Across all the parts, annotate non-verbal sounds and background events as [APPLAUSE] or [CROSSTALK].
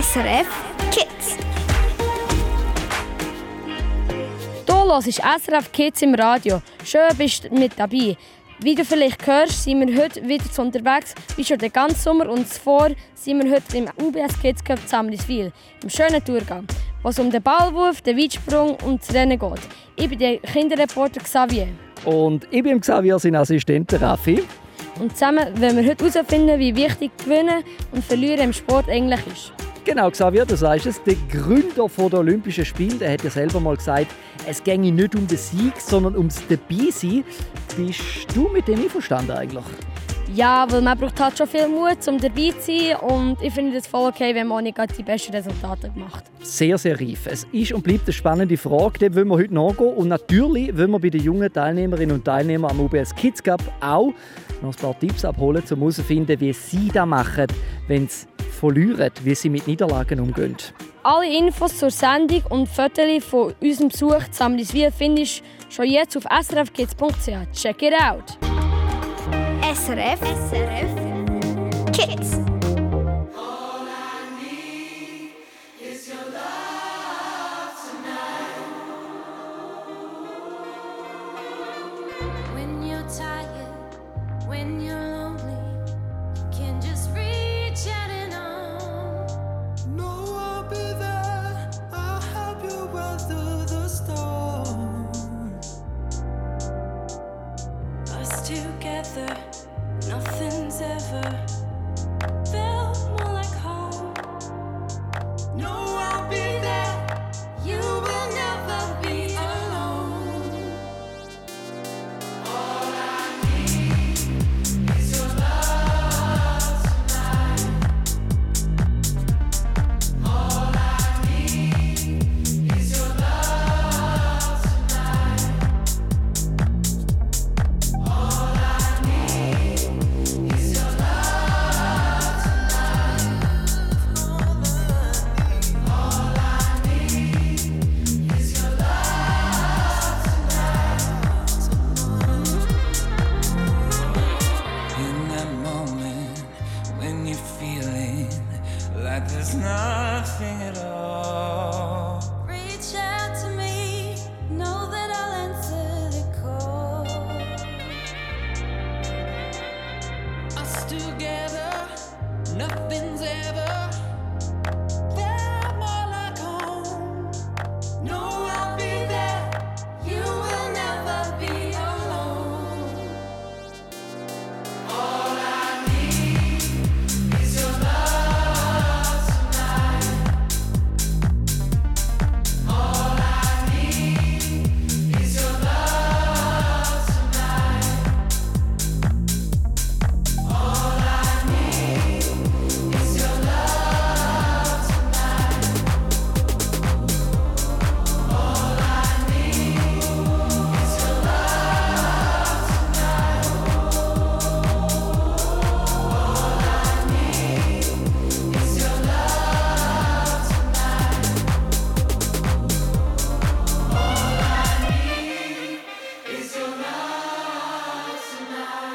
SRF Kids. Du hörst SRF Kids im Radio. Schön bist du mit dabei. Wie du vielleicht hörst, sind wir heute wieder unterwegs. Wie schon den ganzen Sommer und zuvor sind wir heute im UBS Kids Cup Samliswil, im schönen Tourgang, wo es um den Ballwurf, den Weitsprung und das Rennen geht. Ich bin der Kinderreporter Xavier. Und ich bin Xavier, sein Assistent Raffi. Und zusammen wollen wir heute herausfinden, wie wichtig Gewinnen und Verlieren im Sport eigentlich ist. Genau, Xavier, du sagst es. Der Gründer der Olympischen Spiele der hat ja selber mal gesagt, es ginge nicht um den Sieg, sondern ums Dabeisein. Bist du mit dem einverstanden eigentlich? Ja, weil man braucht halt schon viel Mut, um dabei zu sein und ich finde es voll okay, wenn man nicht die besten Resultate macht. Sehr, sehr reif. Es ist und bleibt eine spannende Frage, dem wollen wir heute nachgehen. Und natürlich wollen wir bei den jungen Teilnehmerinnen und Teilnehmern am UBS Kids Cup auch noch ein paar Tipps abholen, um herauszufinden, wie sie das machen, wenn sie verlieren, wie sie mit Niederlagen umgehen. Alle Infos zur Sendung und Fotos von unserem Besuch zusammen findest du schon jetzt auf srfkids.ch. Check it out! SRF, SRF Kids. When you're tired, when you're ever.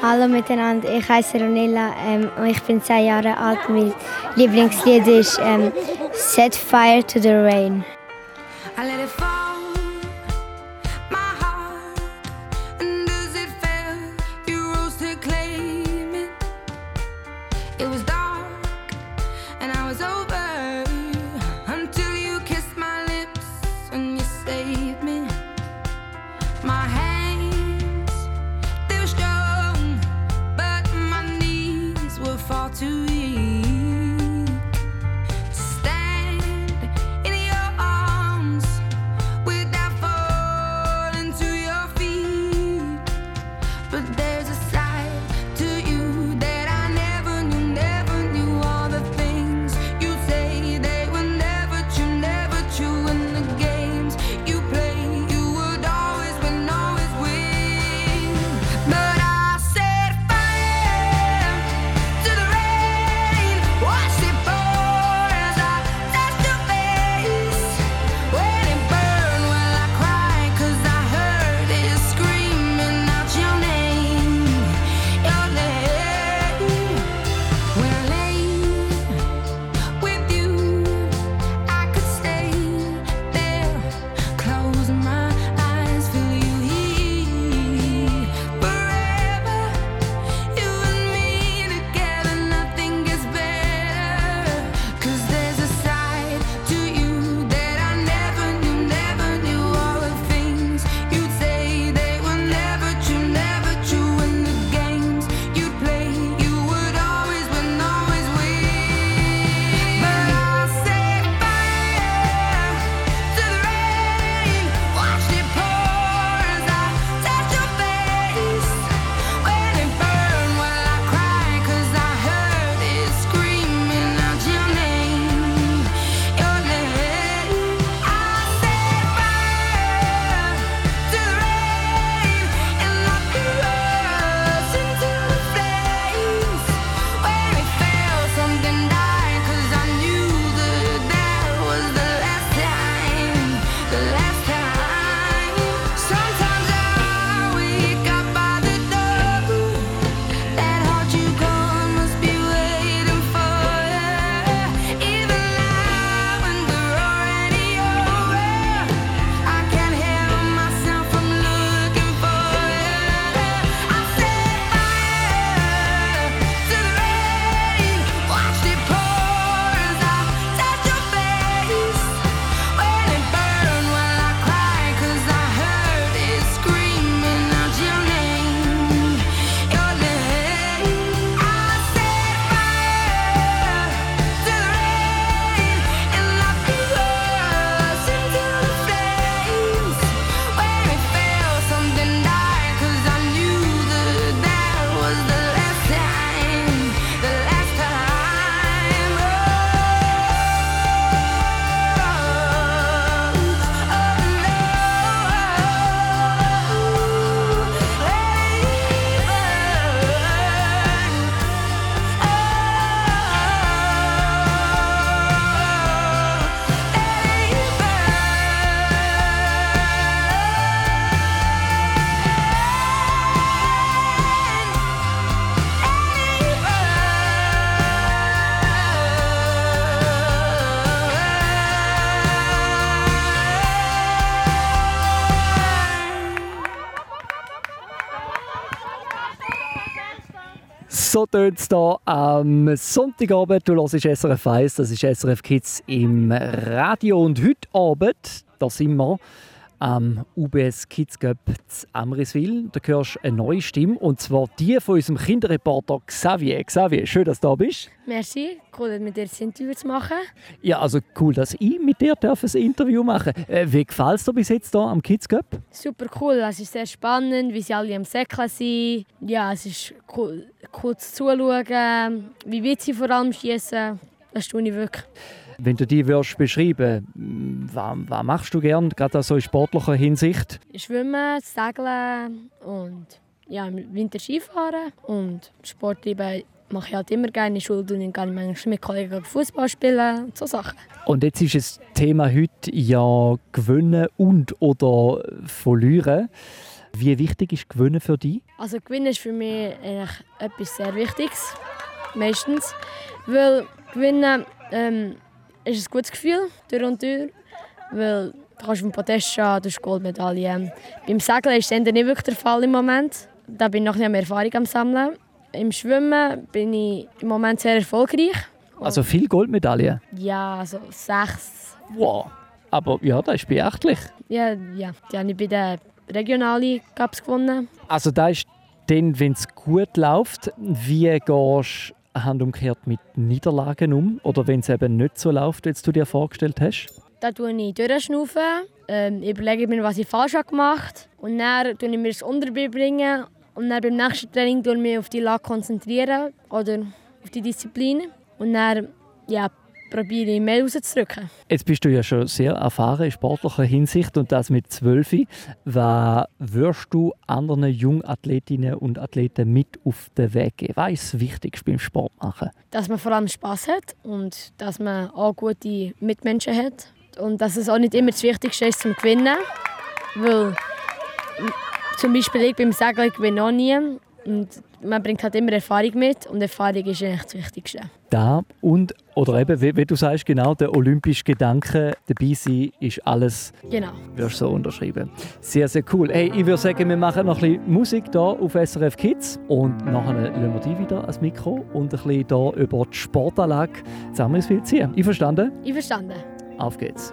Hallo miteinander, ich heiße Ronella ähm, und ich bin zwei Jahre alt. Mein Lieblingslied ist ähm, Set Fire to the Rain. Tönt es hier am Sonntagabend. Du hörst SRF 1, das ist SRF Kids im Radio. Und heute Abend, da sind wir am UBS Kids Cup zu Amriswil. Da hörst du eine neue Stimme, und zwar die von unserem Kinderreporter Xavier. Xavier, schön, dass du da bist. Merci, cool, mit dir das Interview zu machen. Ja, also cool, dass ich mit dir darf ein Interview machen äh, Wie gefällt es dir bis jetzt hier am Kids Cup? Super cool, es ist sehr spannend, wie sie alle am Säckeln sind. Ja, es ist cool, cool zuzuschauen, wie weit sie vor allem schießen. Das tue ich wirklich. Wenn du die würdest beschreiben was, was machst du gern, gerade so in sportlicher Hinsicht? Schwimmen, Segeln und ja, im Winter Skifahren. Und Sport treiben mache ich halt immer gerne in der Schule und dann gehe ich manchmal mit Kollegen Fußball spielen und so Sachen. Und jetzt ist das Thema heute ja gewinnen und oder verlieren. Wie wichtig ist Gewinnen für dich? Also Gewinnen ist für mich eigentlich etwas sehr Wichtiges, meistens. Weil Gewinnen ähm, ist ein gutes Gefühl, durch und durch. Weil du kannst dem Podest stehen, du hast Goldmedaille. Beim Segeln ist das nicht wirklich der Fall im Moment. Da bin ich noch nicht mehr Erfahrung am Sammeln. Im Schwimmen bin ich im Moment sehr erfolgreich. Also viel Goldmedaillen? Ja, also sechs. Wow, aber ja, das ist beachtlich. Ja, ja. Die habe ich bei den Regionalen Cups gewonnen. Also da ist dann, wenn es gut läuft, wie gehst du handumkehrt mit Niederlagen um? Oder wenn es eben nicht so läuft, wie du dir vorgestellt hast? Da tue ich durchschnaufen, ähm, überlege mir, was ich falsch habe gemacht und dann tue ich mir das Unterbild bringen und dann beim nächsten Training tue ich mich auf die Lage konzentrieren oder auf die Disziplin und dann ja, probiere ich mehr rauszudrücken. Jetzt bist du ja schon sehr erfahren in sportlicher Hinsicht und das mit 12. Was würdest du anderen Jungathletinnen und Athleten mit auf den Weg geben? Was ist das Wichtigste beim Sport machen? Dass man vor allem Spass hat und dass man auch gute Mitmenschen hat und dass es auch nicht immer das Wichtigste ist zum Gewinnen, weil zum Beispiel ich beim Segeln gewinne auch nie und man bringt halt immer Erfahrung mit und Erfahrung ist eigentlich das Wichtigste. Da und oder eben, wie, wie du sagst, genau der olympische Gedanke dabei sein, ist alles, Genau. wirst du so unterschreiben. Sehr, sehr cool. Hey, ich würde sagen, wir machen noch ein bisschen Musik hier auf SRF Kids und nachher lassen wir dich wieder ans Mikro und ein bisschen hier über die Sportanlage zusammen viel ziehen. Einverstanden? Einverstanden. Auf geht's.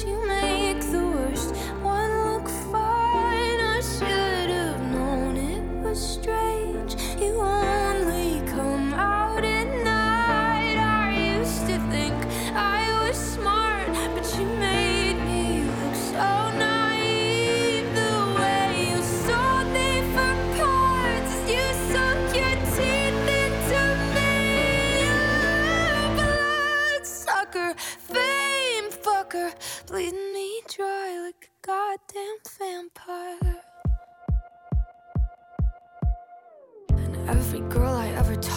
you make the worst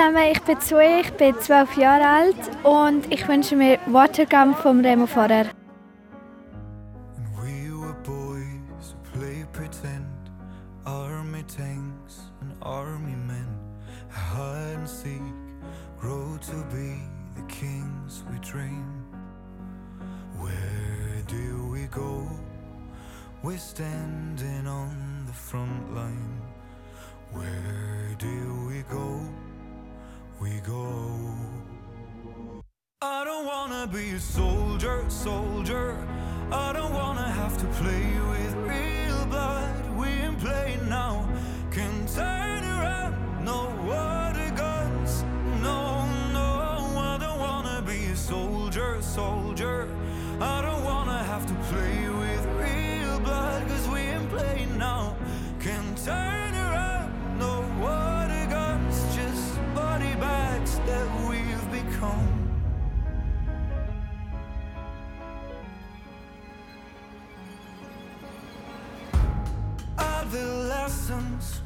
zusammen, ich bin Zoe, ich bin 12 Jahre alt und ich wünsche mir Watergun vom Remo go? We're standing on the front line. Where do we go? We go. I don't wanna be a soldier, soldier. I don't wanna have to play with real blood. We ain't playing now. Can turn around, no water guns. No, no, I don't wanna be a soldier, soldier.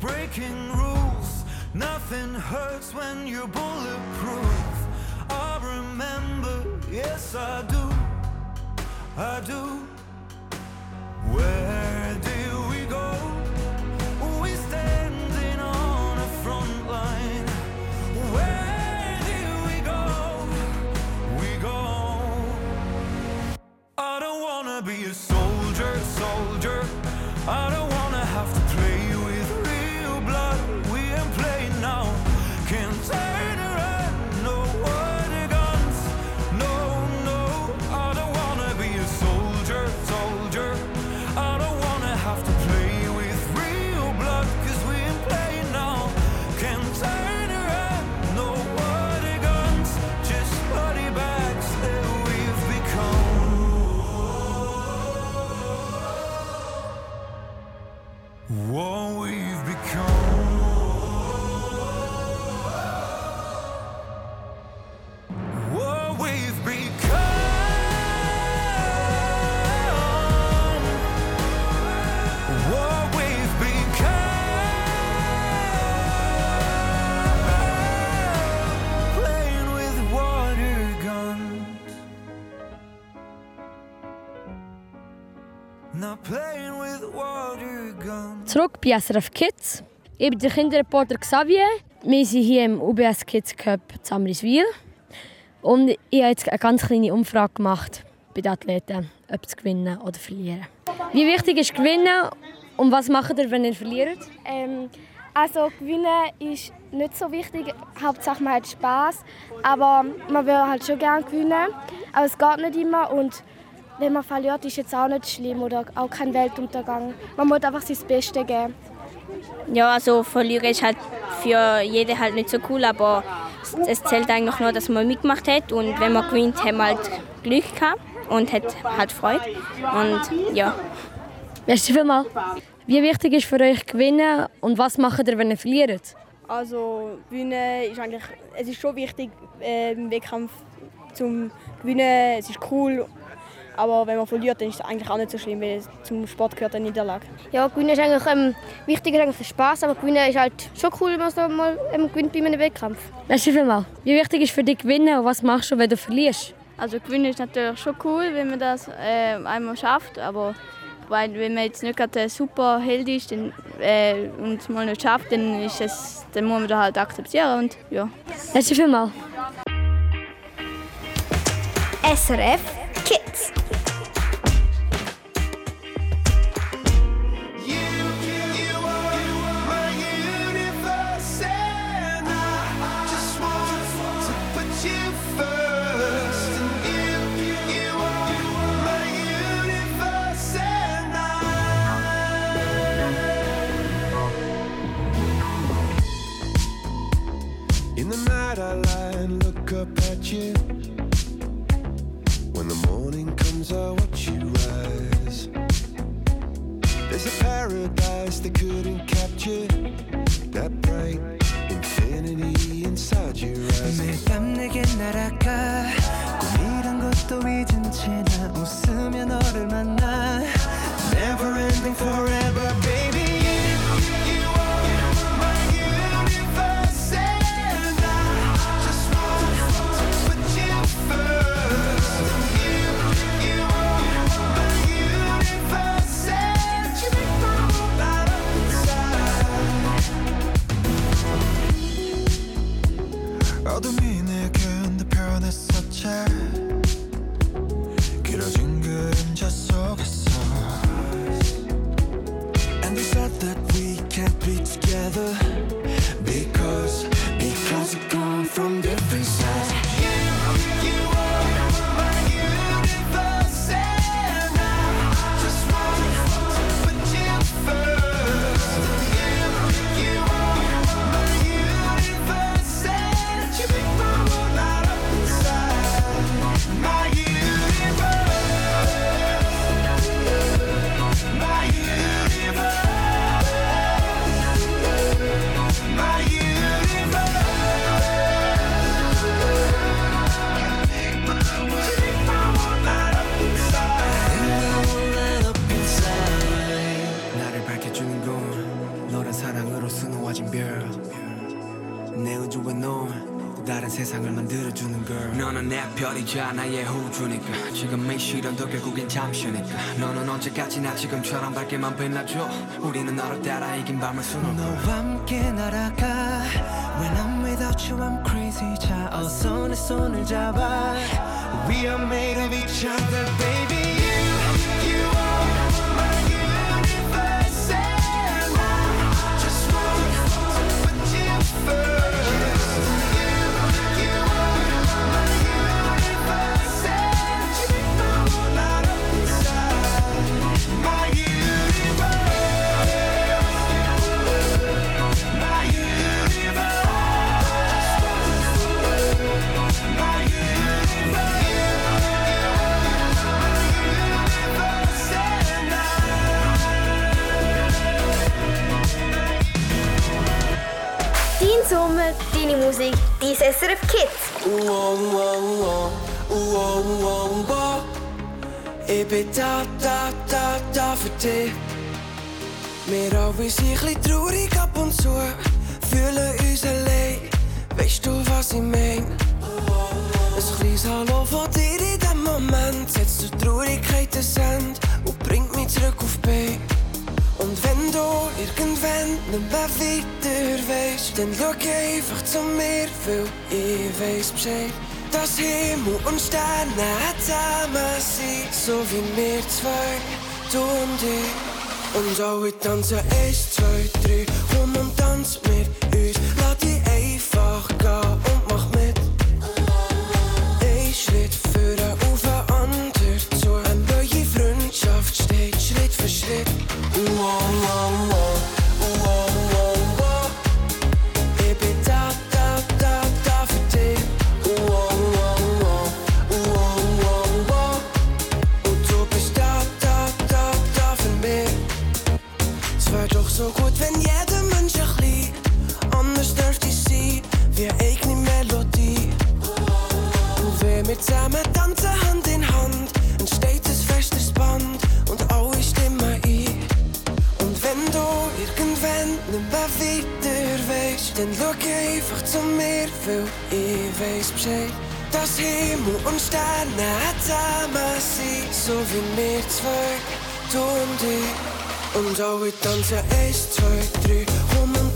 Breaking rules. Nothing hurts when you're bulletproof. I remember, yes, I do. I do. Where do we go? We standing on a front line. Where do we go? We go. I don't wanna be a soldier, soldier. I don't wanna bei SRF Kids. Ich bin der Kinderreporter Xavier. Wir sind hier im UBS Kids Cup Zamriswil. Und ich habe jetzt eine ganz kleine Umfrage gemacht bei den Athleten, ob sie gewinnen oder verlieren. Wie wichtig ist Gewinnen und was macht ihr, wenn ihr verliert? Ähm, also gewinnen ist nicht so wichtig. Hauptsache man hat Spaß, aber man will halt schon gerne gewinnen. Aber es geht nicht immer und wenn man verliert, ist jetzt auch nicht schlimm oder auch kein Weltuntergang. Man muss einfach sein Bestes geben. Ja, also verlieren ist halt für jeden halt nicht so cool, aber es, es zählt eigentlich nur, dass man mitgemacht hat und wenn man gewinnt, hat man halt Glück gehabt und hat halt Freude und ja. Merci vielmals. Wie wichtig ist für euch Gewinnen und was macht ihr, wenn ihr verliert? Also gewinnen ist eigentlich, es ist schon wichtig äh, im Wettkampf zum Gewinnen. Es ist cool, aber wenn man verliert, dann ist es eigentlich auch nicht so schlimm, weil zum Sport gehört eine Niederlage. Ja, gewinnen ist eigentlich ähm, wichtig ist eigentlich Spaß, aber gewinnen ist halt schon cool, wenn man so mal ähm, gewinnt bei einem Wettkampf. Merci vielmals. Wie wichtig ist für dich Gewinnen und was machst du, wenn du verlierst? Also gewinnen ist natürlich schon cool, wenn man das äh, einmal schafft, aber weil wenn man jetzt nicht gerade ein super Held ist dann, äh, und es mal nicht schafft, dann, ist es, dann muss man das halt akzeptieren und ja. Merci vielmals. SRF 지금처럼 밝게만 빛나줘 우리는 너를 따라 이긴 밤을 수놓고 너와 함께 날아가 When I'm without you I'm crazy 자 어서 내 손을 잡아 We are made of each other baby Musik, die SRF Kids. Uo, uo, uo, ich bin da, da, da, da für dich. Wir alle sind ein bisschen traurig ab und zu, fühlen uns allein. Weißt du, was ich meine? Ein kleines Hallo von dir in dem Moment setzt die Traurigkeit ins Ende und bringt mich zurück auf B. Und wenn du irgendwann nicht mehr weiter weißt, dann schau einfach zu mir, weil ich weiß Bescheid. Dass Himmel und Sterne zusammen sind, so wie wir zwei, du und ich. Und alle tanzen 1, 2, 3, komm und tanz mit uns, lass dich einfach gehen. zu mir, weil ich weiß Bescheid. Dass himmel und Sterne zusammen sind, So wie mir zwei, du und ich Und auch ich tanze eins, zwei, drei, rum und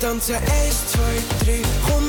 dann Tanze 1, 2, 3,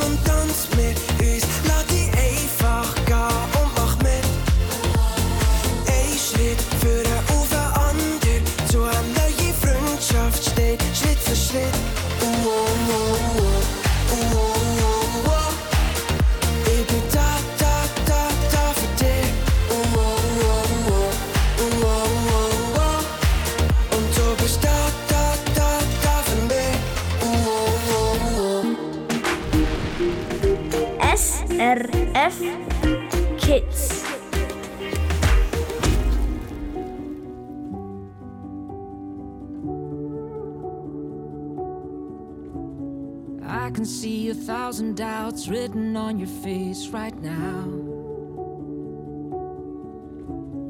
doubts written on your face right now.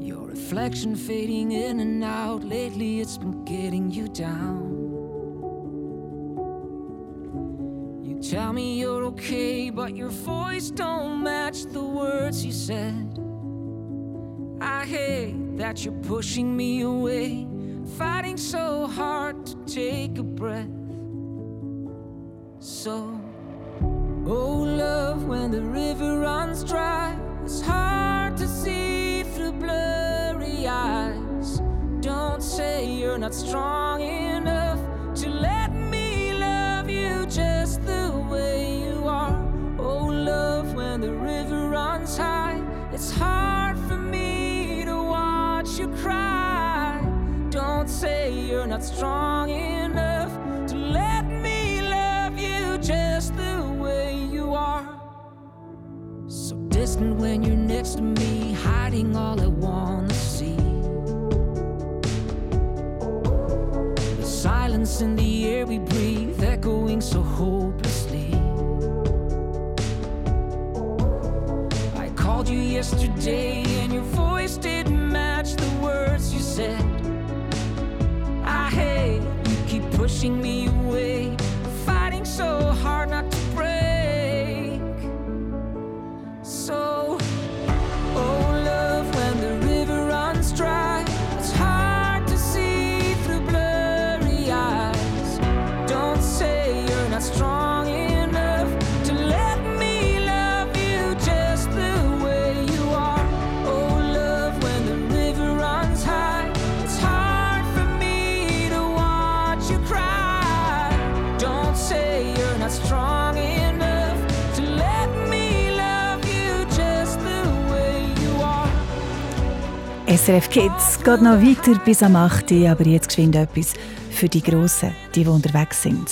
Your reflection fading in and out. Lately, it's been getting you down. You tell me you're okay, but your voice don't match the words you said. I hate that you're pushing me away, fighting so hard to take a breath. So, oh love, when the river runs dry, it's hard to see through blurry eyes. Don't say you're not strong enough to let me love you just the way you are. Oh love, when the river runs high, it's hard for me to watch you cry. Don't say you're not strong enough when you're next to me, hiding all I wanna see. The silence in the air we breathe, echoing so hopelessly. I called you yesterday, and your voice didn't SRF Kids geht noch weiter bis am 8. Uhr, aber jetzt geschwind etwas für die Grossen, die, die unterwegs sind.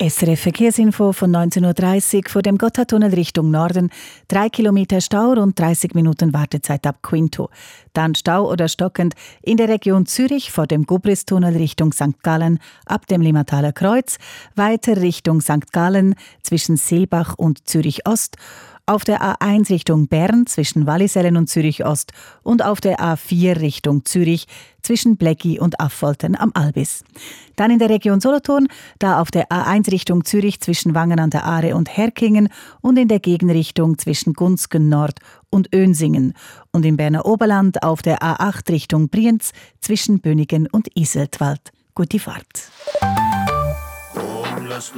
SRF Verkehrsinfo von 19.30 Uhr vor dem Gotthardtunnel Richtung Norden. Drei Kilometer Stau, rund 30 Minuten Wartezeit ab Quinto. Dann Stau oder stockend in der Region Zürich vor dem Gubristunnel Richtung St. Gallen ab dem Limmataler Kreuz. Weiter Richtung St. Gallen zwischen Seelbach und Zürich Ost auf der A1 Richtung Bern zwischen Wallisellen und Zürich Ost und auf der A4 Richtung Zürich zwischen Blecki und Affolten am Albis. Dann in der Region Solothurn, da auf der A1 Richtung Zürich zwischen Wangen an der Aare und Herkingen und in der Gegenrichtung zwischen Gunzgen Nord und Önsingen und im Berner Oberland auf der A8 Richtung Brienz zwischen Bönigen und Iseltwald. Gute Fahrt. Homeless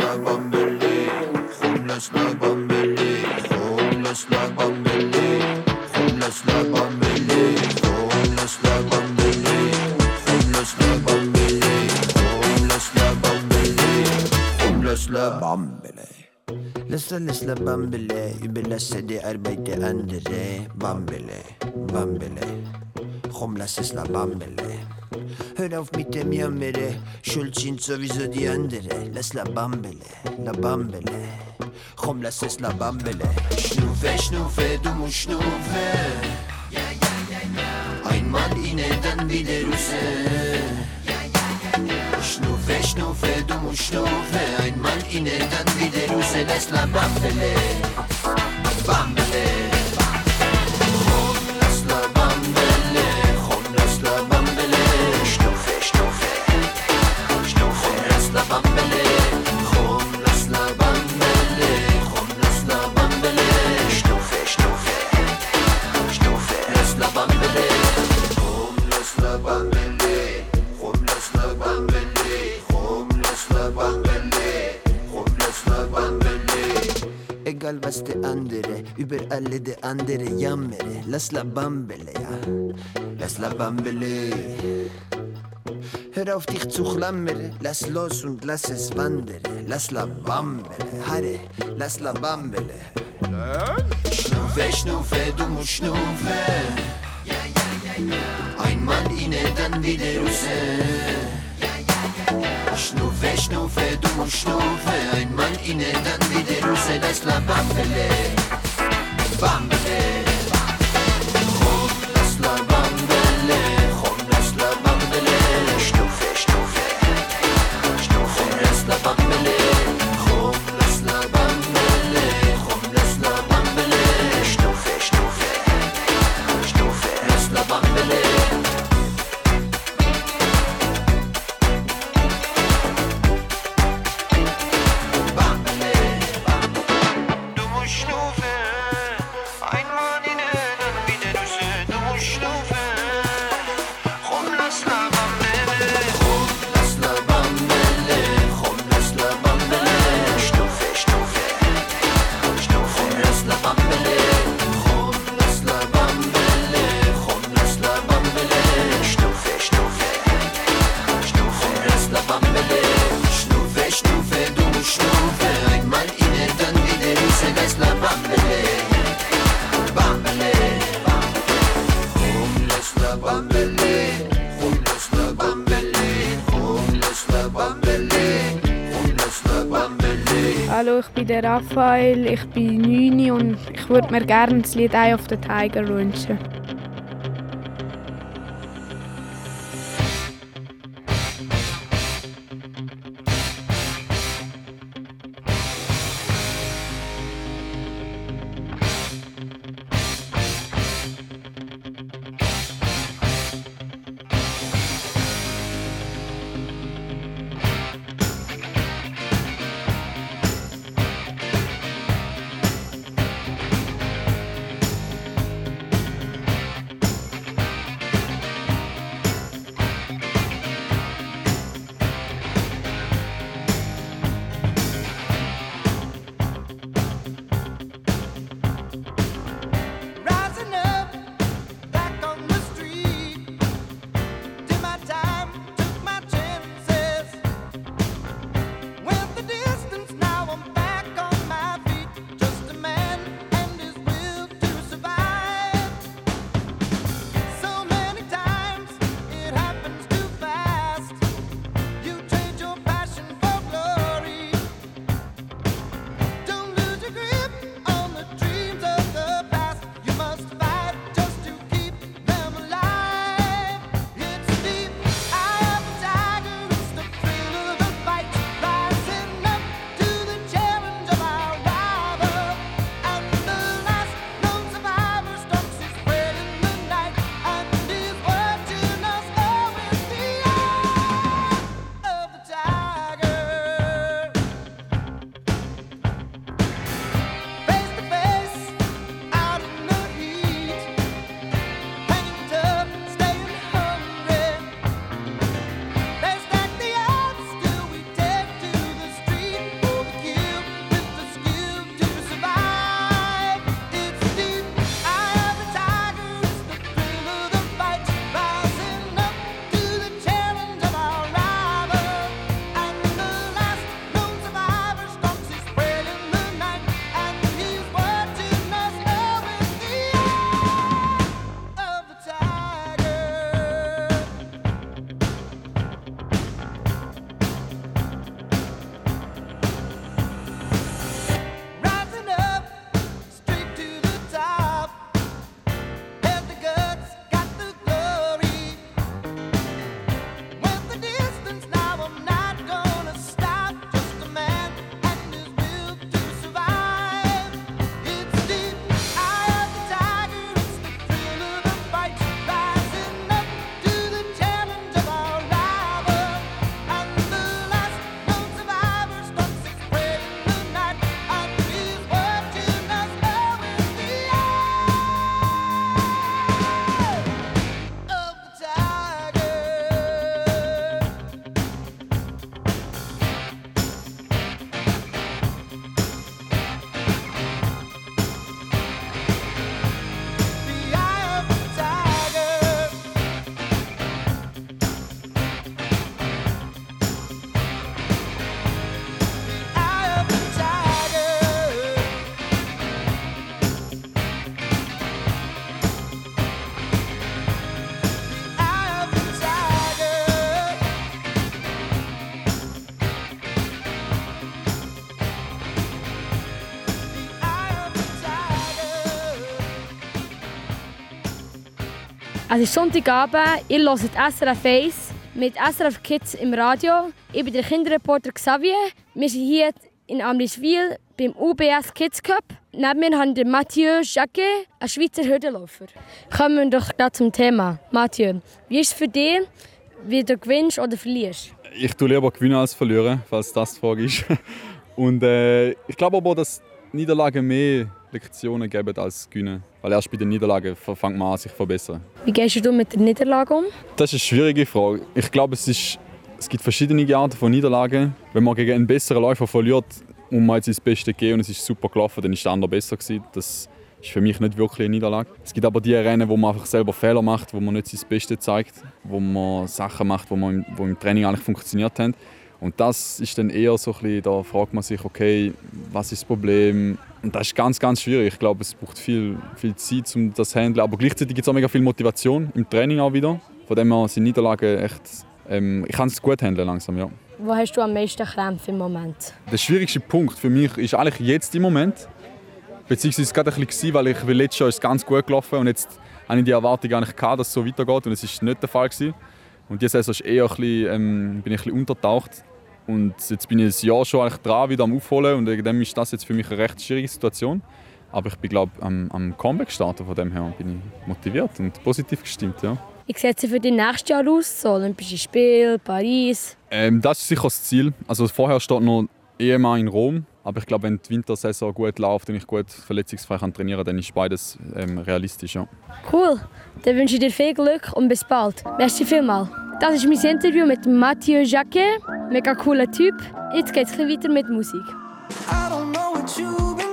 like Bombay, homeless like Bombay, homeless like Bombay, homeless like Bombay, homeless like Bombay, homeless like Bombay, homeless like Bombay, homeless like Bombay. Liste, liste, Bambele, überlasse die Arbeit der andere, Bambele, Bambele, homeless ist la Bambele. Hör auf mit dem Jammere, schuld sind sowieso die andere. Lass la Bambele, la Bambele. Komm, lass es la Bambele. Schnufe, schnufe, du musst schnufe. Einmal inne, dann wieder raus. Schnufe, schnufe, du musst schnufe. Einmal inne, dann wieder raus. Lass la Bambele, über alle die andere jammere. Lass la bambele, ja. Lass la bambele. Hör auf dich zu klammern, lass los und lass es wandern. Lass la bambele, harre, lass la bambele. Schnufe, schnufe, du musst schnufe. Einmal inne, dann wieder raus. Schnufe, schnufe, du musst schnufe. Einmal inne, dann wieder raus. Lass la bambele. Bamba, bin der Raphael, ich bin 9 und ich würde mir gerne das Lied «Eye of the Tiger» wünschen. Es ist Sonntagabend, ihr hört SRF 1 mit SRF Kids im Radio. Ich bin der Kinderreporter Xavier. Wir sind hier in Amriswil beim UBS Kids Cup. Neben mir haben wir Mathieu Jacquet, ein Schweizer Hürdenläufer. Kommen wir doch gleich zum Thema. Mathieu, wie ist es für dich, wie du gewinnst oder verlierst? Ich tue lieber gewinnen als verlieren, falls das die Frage ist. [LAUGHS] Und äh, ich glaube aber, dass Niederlagen mehr Lektionen geben als gewinnen. Weil erst bei den Niederlagen fängt man an, sich zu verbessern. Wie gehst du mit der Niederlage um? Das ist eine schwierige Frage. Ich glaube, es, ist, es gibt verschiedene Arten von Niederlagen. Wenn man gegen einen besseren Läufer verliert, muss man jetzt ins Beste gehen und es ist super gelaufen, dann ist der andere besser gewesen. Das ist für mich nicht wirklich eine Niederlage. Es gibt aber die Rennen, wo man einfach selber Fehler macht, wo man nicht sein Bestes zeigt, wo man Sachen macht, wo, man im, wo im Training eigentlich funktioniert haben. Und das ist dann eher so ein bisschen, da fragt man sich, okay, was ist das Problem? Und das ist ganz, ganz schwierig. Ich glaube, es braucht viel, viel Zeit, um das zu handeln. Aber gleichzeitig gibt es auch mega viel Motivation im Training auch wieder. Von dem her sind Niederlagen echt, ähm, ich kann es gut handeln langsam, ja. Wo hast du am meisten Krämpfe im Moment? Der schwierigste Punkt für mich ist eigentlich jetzt im Moment. Beziehungsweise gerade ein bisschen, weil ich weil letztes Jahr ist ganz gut gelaufen und jetzt hatte ich die Erwartung eigentlich gehabt, dass es so weitergeht und es ist nicht der Fall gewesen. Und diese Saison ist eher ein bisschen, ähm, bin ich ein bisschen untertaucht und jetzt bin ich ein Jahr schon eigentlich dran, wieder am Aufholen und wegen dem ist das jetzt für mich eine recht schwierige Situation. Aber ich bin glaube am, am Comeback starten von dem her bin ich motiviert und positiv gestimmt, ja. Ich setze für die nächstes Jahr aus, so Olympische Spiele, Paris. Ähm, das ist sicher das Ziel. Also vorher steht noch EMA in Rom. Aber ich glaube, wenn die Wintersaison gut läuft und ich gut verletzungsfrei kann trainieren kann, dann ist beides ähm, realistisch. Ja. Cool. Dann wünsche ich dir viel Glück und bis bald. Merci vielmals. Das ist mein Interview mit Mathieu Jacquet. Mega cooler Typ. Jetzt geht es weiter mit Musik. I don't know what you've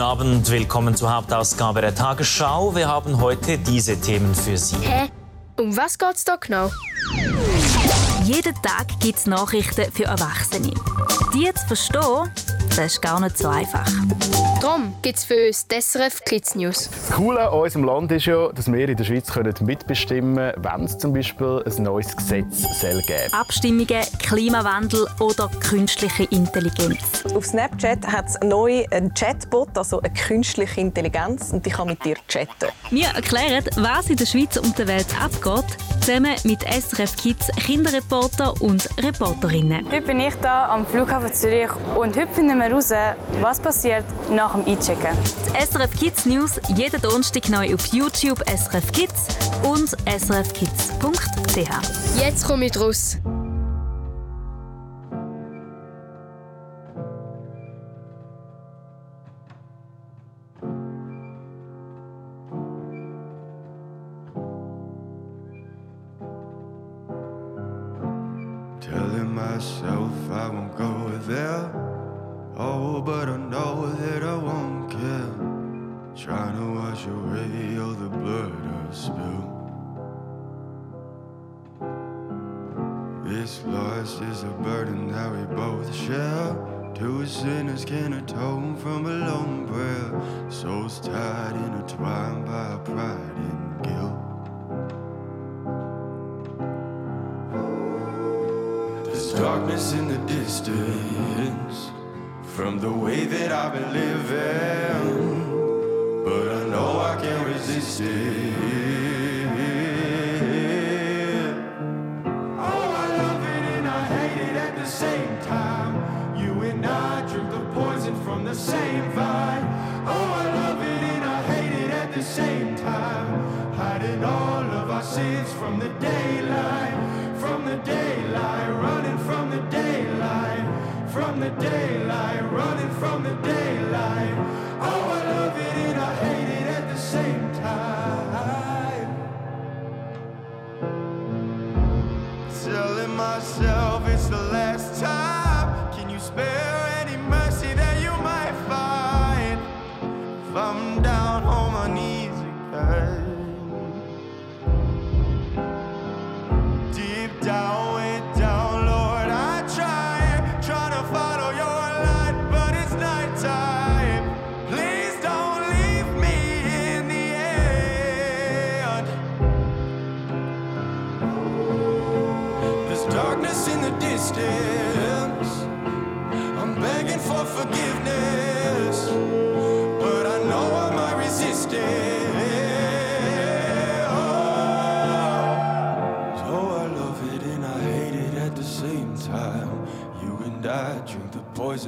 Guten Abend, willkommen zur Hauptausgabe der Tagesschau. Wir haben heute diese Themen für Sie. Hä? Um was geht's da genau? Jeden Tag gibt es Nachrichten für Erwachsene. Die zu verstehen, das ist gar nicht so einfach. Darum gibt's für uns die SRF Kids News. Das Coole an unserem Land ist ja, dass wir in der Schweiz können mitbestimmen können, wenn es zum Beispiel ein neues Gesetz soll geben Abstimmungen, Klimawandel oder künstliche Intelligenz. Auf Snapchat hat es neu einen Chatbot, also eine künstliche Intelligenz, und die kann mit dir chatten. Wir erklären, was in der Schweiz und der Welt abgeht, zusammen mit SRF Kids Kinderreporter und Reporterinnen. Heute bin ich hier am Flughafen Zürich und heute finden wir heraus, was passiert nach dem Einchecken. Die SRF Kids News jeden Donnerstag neu auf YouTube SRF Kids und srfkids.ch. Jetzt komme ich raus. That I've been living, but I know I can't resist it. Oh, I love it and I hate it at the same time. You and I drink the poison from the same vine. Oh, I love it and I hate it at the same time. Hiding all of our sins from the daylight, from the daylight, running from the daylight, from the daylight, running from the daylight.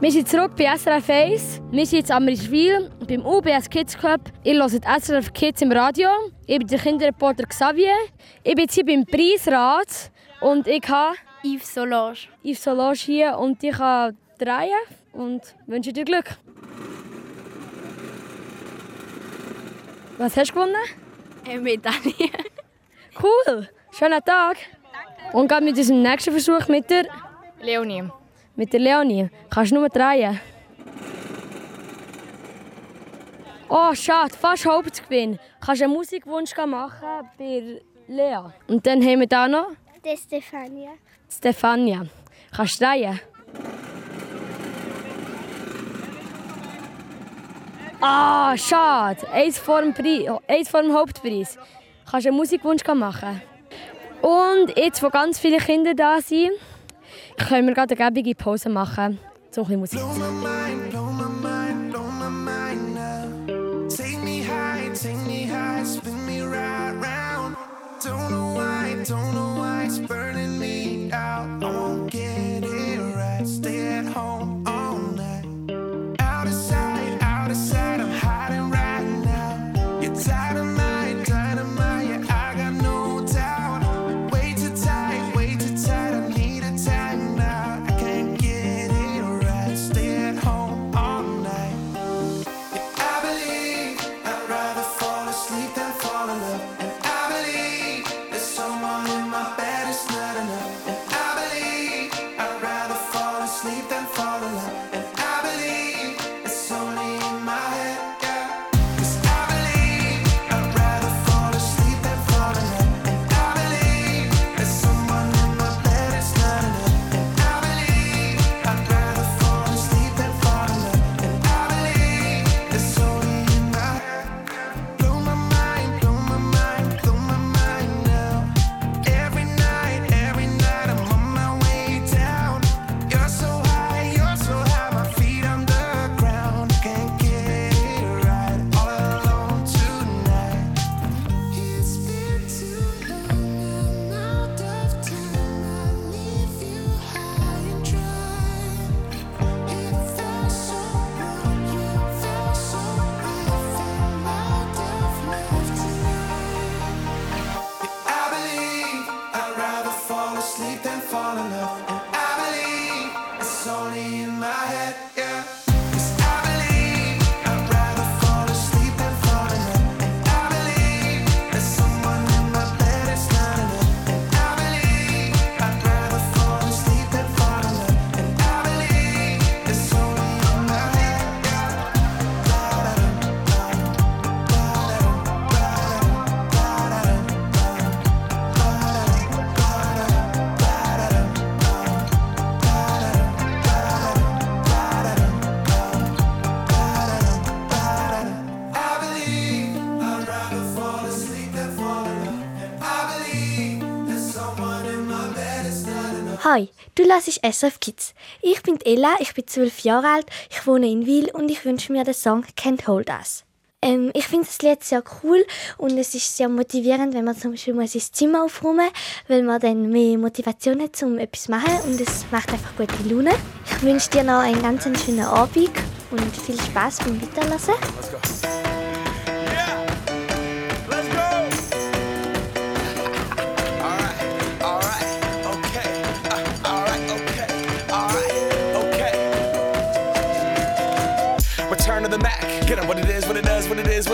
Wir sind zurück bei SRF 1. Wir sind jetzt am Rischwil beim UBS Kids Club. Ihr hört SRF Kids im Radio. Ich bin der Kinderreporter Xavier. Ich bin jetzt hier beim Preisrat und ich habe Yves Solange. Yves Solange hier und ich kann drehen und wünsche dir Glück. Was hast du gewonnen? Eine Medaille. Cool, schönen Tag. Danke. Und gerade mit unserem nächsten Versuch mit der Leonie. Mit der Leonie. Kannst du nur drehen? Oh, schade, fast Hauptgewinn. Kannst du einen Musikwunsch machen bei Lea? Und dann haben wir da noch Der Stefania. Stefania. Kannst du drehen? Ah, schade. Eins vor dem, eins vor dem Hauptpreis. Kannst du einen Musikwunsch machen? Und jetzt, wo ganz viele Kinder da sind, können wir gerade eine gäbige Pause machen. So ein bisschen Musik. Don't know why, don't know why it's burning me hörst SF Kids. Ich bin Ella, ich bin zwölf Jahre alt, ich wohne in Wil und ich wünsche mir den Song Can't Hold Us. Ähm, ich finde das Lied sehr cool und es ist sehr motivierend, wenn man zum Beispiel mal sein Zimmer aufräumen weil man dann mehr Motivation hat, um etwas zu machen und es macht einfach gute Laune. Ich wünsche dir noch einen ganz schönen Abend und viel Spaß beim Weiterlassen.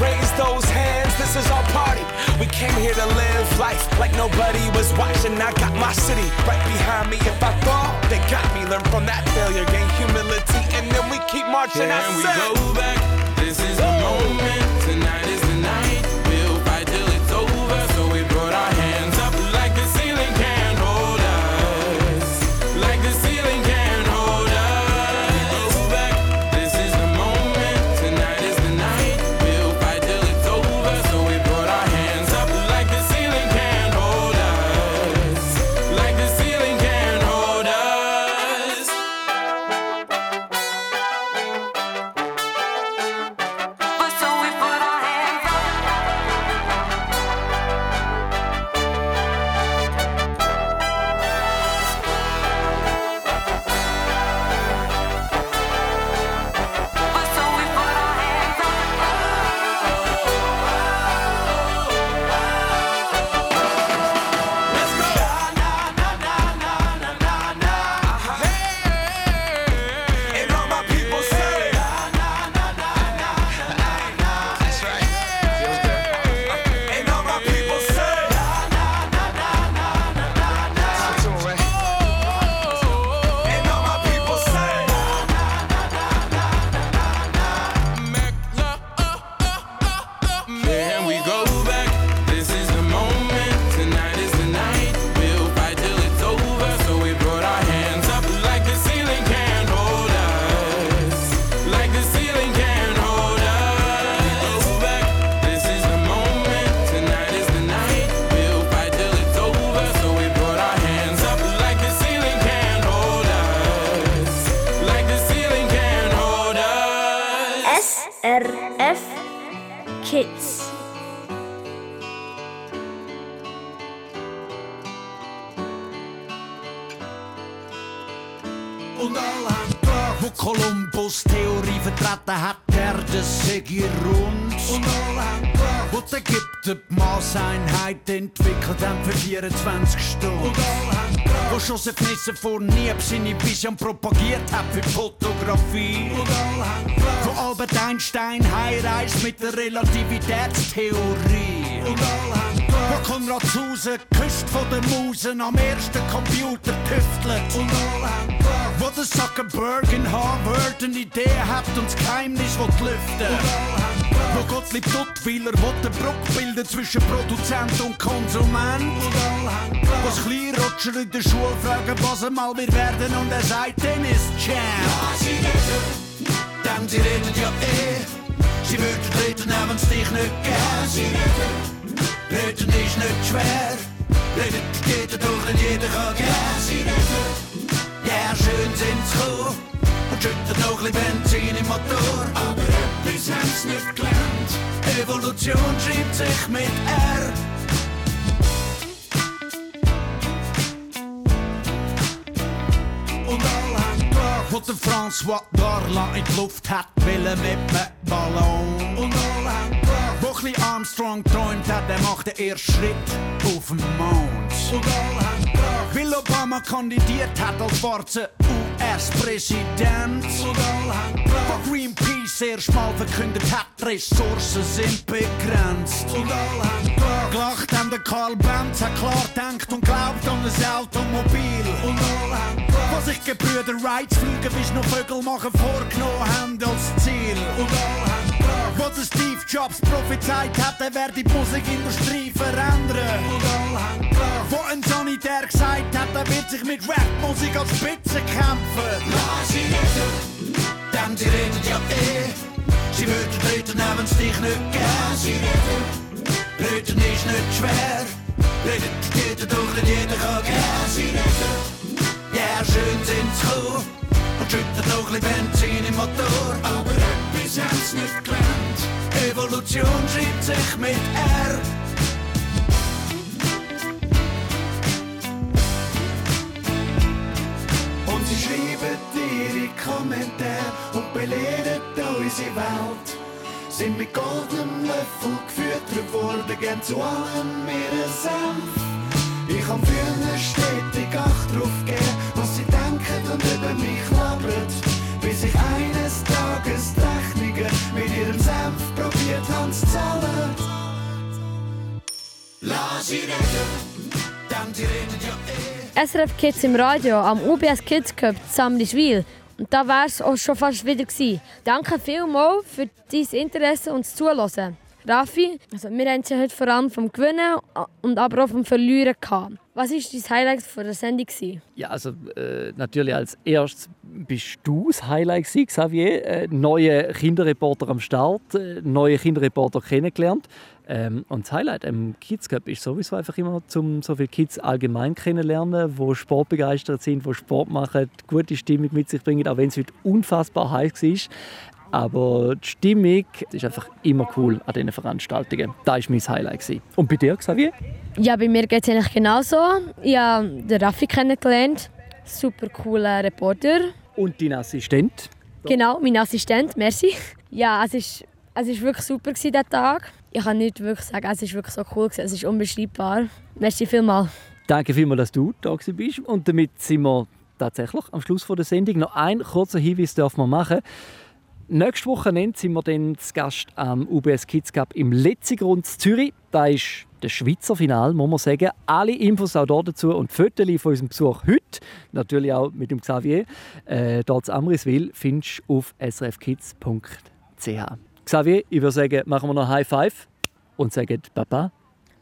Raise those hands, this is our party. We came here to live life like nobody was watching. I got my city right behind me. If I fall, they got me. Learn from that failure, gain humility, and then we keep marching. I Can we go back? This is the moment. Und haben gedacht, wo Kolumbus Theorie vertreten hat, der das sei rund. Und haben gedacht, wo die Ägypter die Maßeinheit entwickelt haben für 24 Stunden. Und haben gedacht, wo Joseph Nissen vor Nieb seine Vision propagiert hat für Fotografie. Und haben gedacht, wo Albert Einstein heimreist mit der Relativitätstheorie. Und gedacht, wo Konrad Zuse geküsst von den Musen am ersten Computer tüftelt. Und alle haben wo der Zuckerberg in Harvard eine Idee hat und das Geheimnis will lüften. Wo Gottlieb Duttweiler will den Bruck bilden zwischen Produzent und Konsument. Wo das Kleinrotscher in der Schule fragen, was er mal wir werden und er sagt, dann ist Jam. Ja, sie reden, denn sie reden ja eh. Sie würden reden, wenn es dich nicht gäbe. Sie reden, reden ist nicht schwer. Reden geht doch nicht jeder kann reden, ja, schön sind sie gekommen und schütten noch ein Benzin im Motor. Aber etwas sie nicht gelernt. Evolution schreibt sich mit R. Und alle haben gedacht, wo der François Darlan in die Luft hat, will er mit einem Ballon. Bisschen Armstrong träumt hat, der macht den ersten Schritt auf dem Mond. Weil Obama kandidiert hat als schwarzer US-Präsident. Wo Greenpeace erstmal verkündet hat, Ressourcen sind begrenzt. Gelacht haben der Karl Benz, hat klar denkt und glaubt an ein Automobil. Was sich Gebrüder Wrights fliegen, bis noch Vögel machen vorgenommen haben als Ziel. Und der Steve Jobs prophezeit hat, er werde die Musikindustrie verändern. Wo ein Sanitär gesagt hat, er wird sich mit Rapmusik als Spitze kämpfen. Lass sie reden, denn sie reden ja eh. Sie würden wenn es dich nicht gäbe. Sie reden, reden ist nicht schwer. Reden geht doch nicht jeder kann gern. Sie reden, ja schön sind sie gekommen und schütten noch ein Benzin im Motor. Aber etwas haben sie nicht gelernt. Evolution schreibt sich mit R. Und sie schreiben ihre Kommentare und belehren unsere Welt. Sind mit goldenem Löffel gefüttert worden, gern zu allem ihren Senf. Ich kann früher stetig Acht drauf geben, was sie denken und über mich labern. Bis ich eines zu zahlen. Lass sie reden, denn sie reden ja eh. SRF Kids im Radio am UBS Kids Cup Samlischwil. Und da war es auch schon fast wieder gewesen. Danke vielmals für dein Interesse und das Zuhören. Raffi, also wir haben es ja heute vor allem vom Gewinnen und aber auch vom Verlieren gehabt. Was war dein Highlight von der Sendung? Ja, also äh, natürlich als erstes bist du das Highlight gewesen, Xavier. Äh, neue Kinderreporter am Start, äh, neue Kinderreporter kennengelernt. Ähm, und das Highlight im Kids Cup ist sowieso einfach immer, um so viele Kids allgemein kennenlernen, wo sportbegeistert sind, wo Sport machen, gute Stimmung mit sich bringen, auch wenn es heute unfassbar heiß war. Aber die Stimmung ist einfach immer cool an diesen Veranstaltungen. Das war mein Highlight. Gewesen. Und bei dir, Xavier? Ja, bei mir geht es eigentlich genauso. Ich habe den Raffi kennengelernt. Super cooler Reporter. Und dein Assistent? Genau, mein Assistent, merci. Ja, es ist, es ist wirklich super gewesen, Tag. Ich kann nicht wirklich sagen, es ist wirklich so cool gewesen. Es ist unbeschreibbar. Merci vielmals. Danke vielmals, dass du da bist. Und damit sind wir tatsächlich am Schluss der Sendung. Noch einen kurzen Hinweis dürfen wir machen. Nächste Woche sind wir dann zu Gast am UBS Kids Cup im Letzigrund Zürich. Da ist das Schweizer Final, muss man sagen. Alle Infos auch dazu und Fotos von unserem Besuch heute, natürlich auch mit dem Xavier, äh, dort in Amriswil, findest du auf srfkids.ch. Xavier, ich würde sagen, machen wir noch High Five und sagen Papa.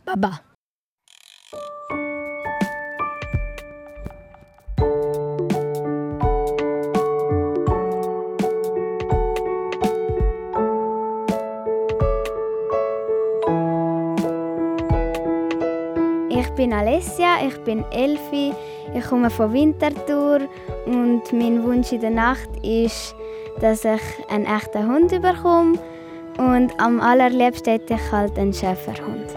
Baba. bin Alessia, ich bin Elfi, ich komme von Winterthur und mein Wunsch in der Nacht ist, dass ich einen echten Hund bekomme und am allerliebsten hätte ich halt einen Schäferhund.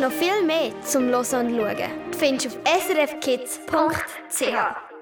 Noch viel mehr zum Hören und Schauen findest du auf srfkids.ch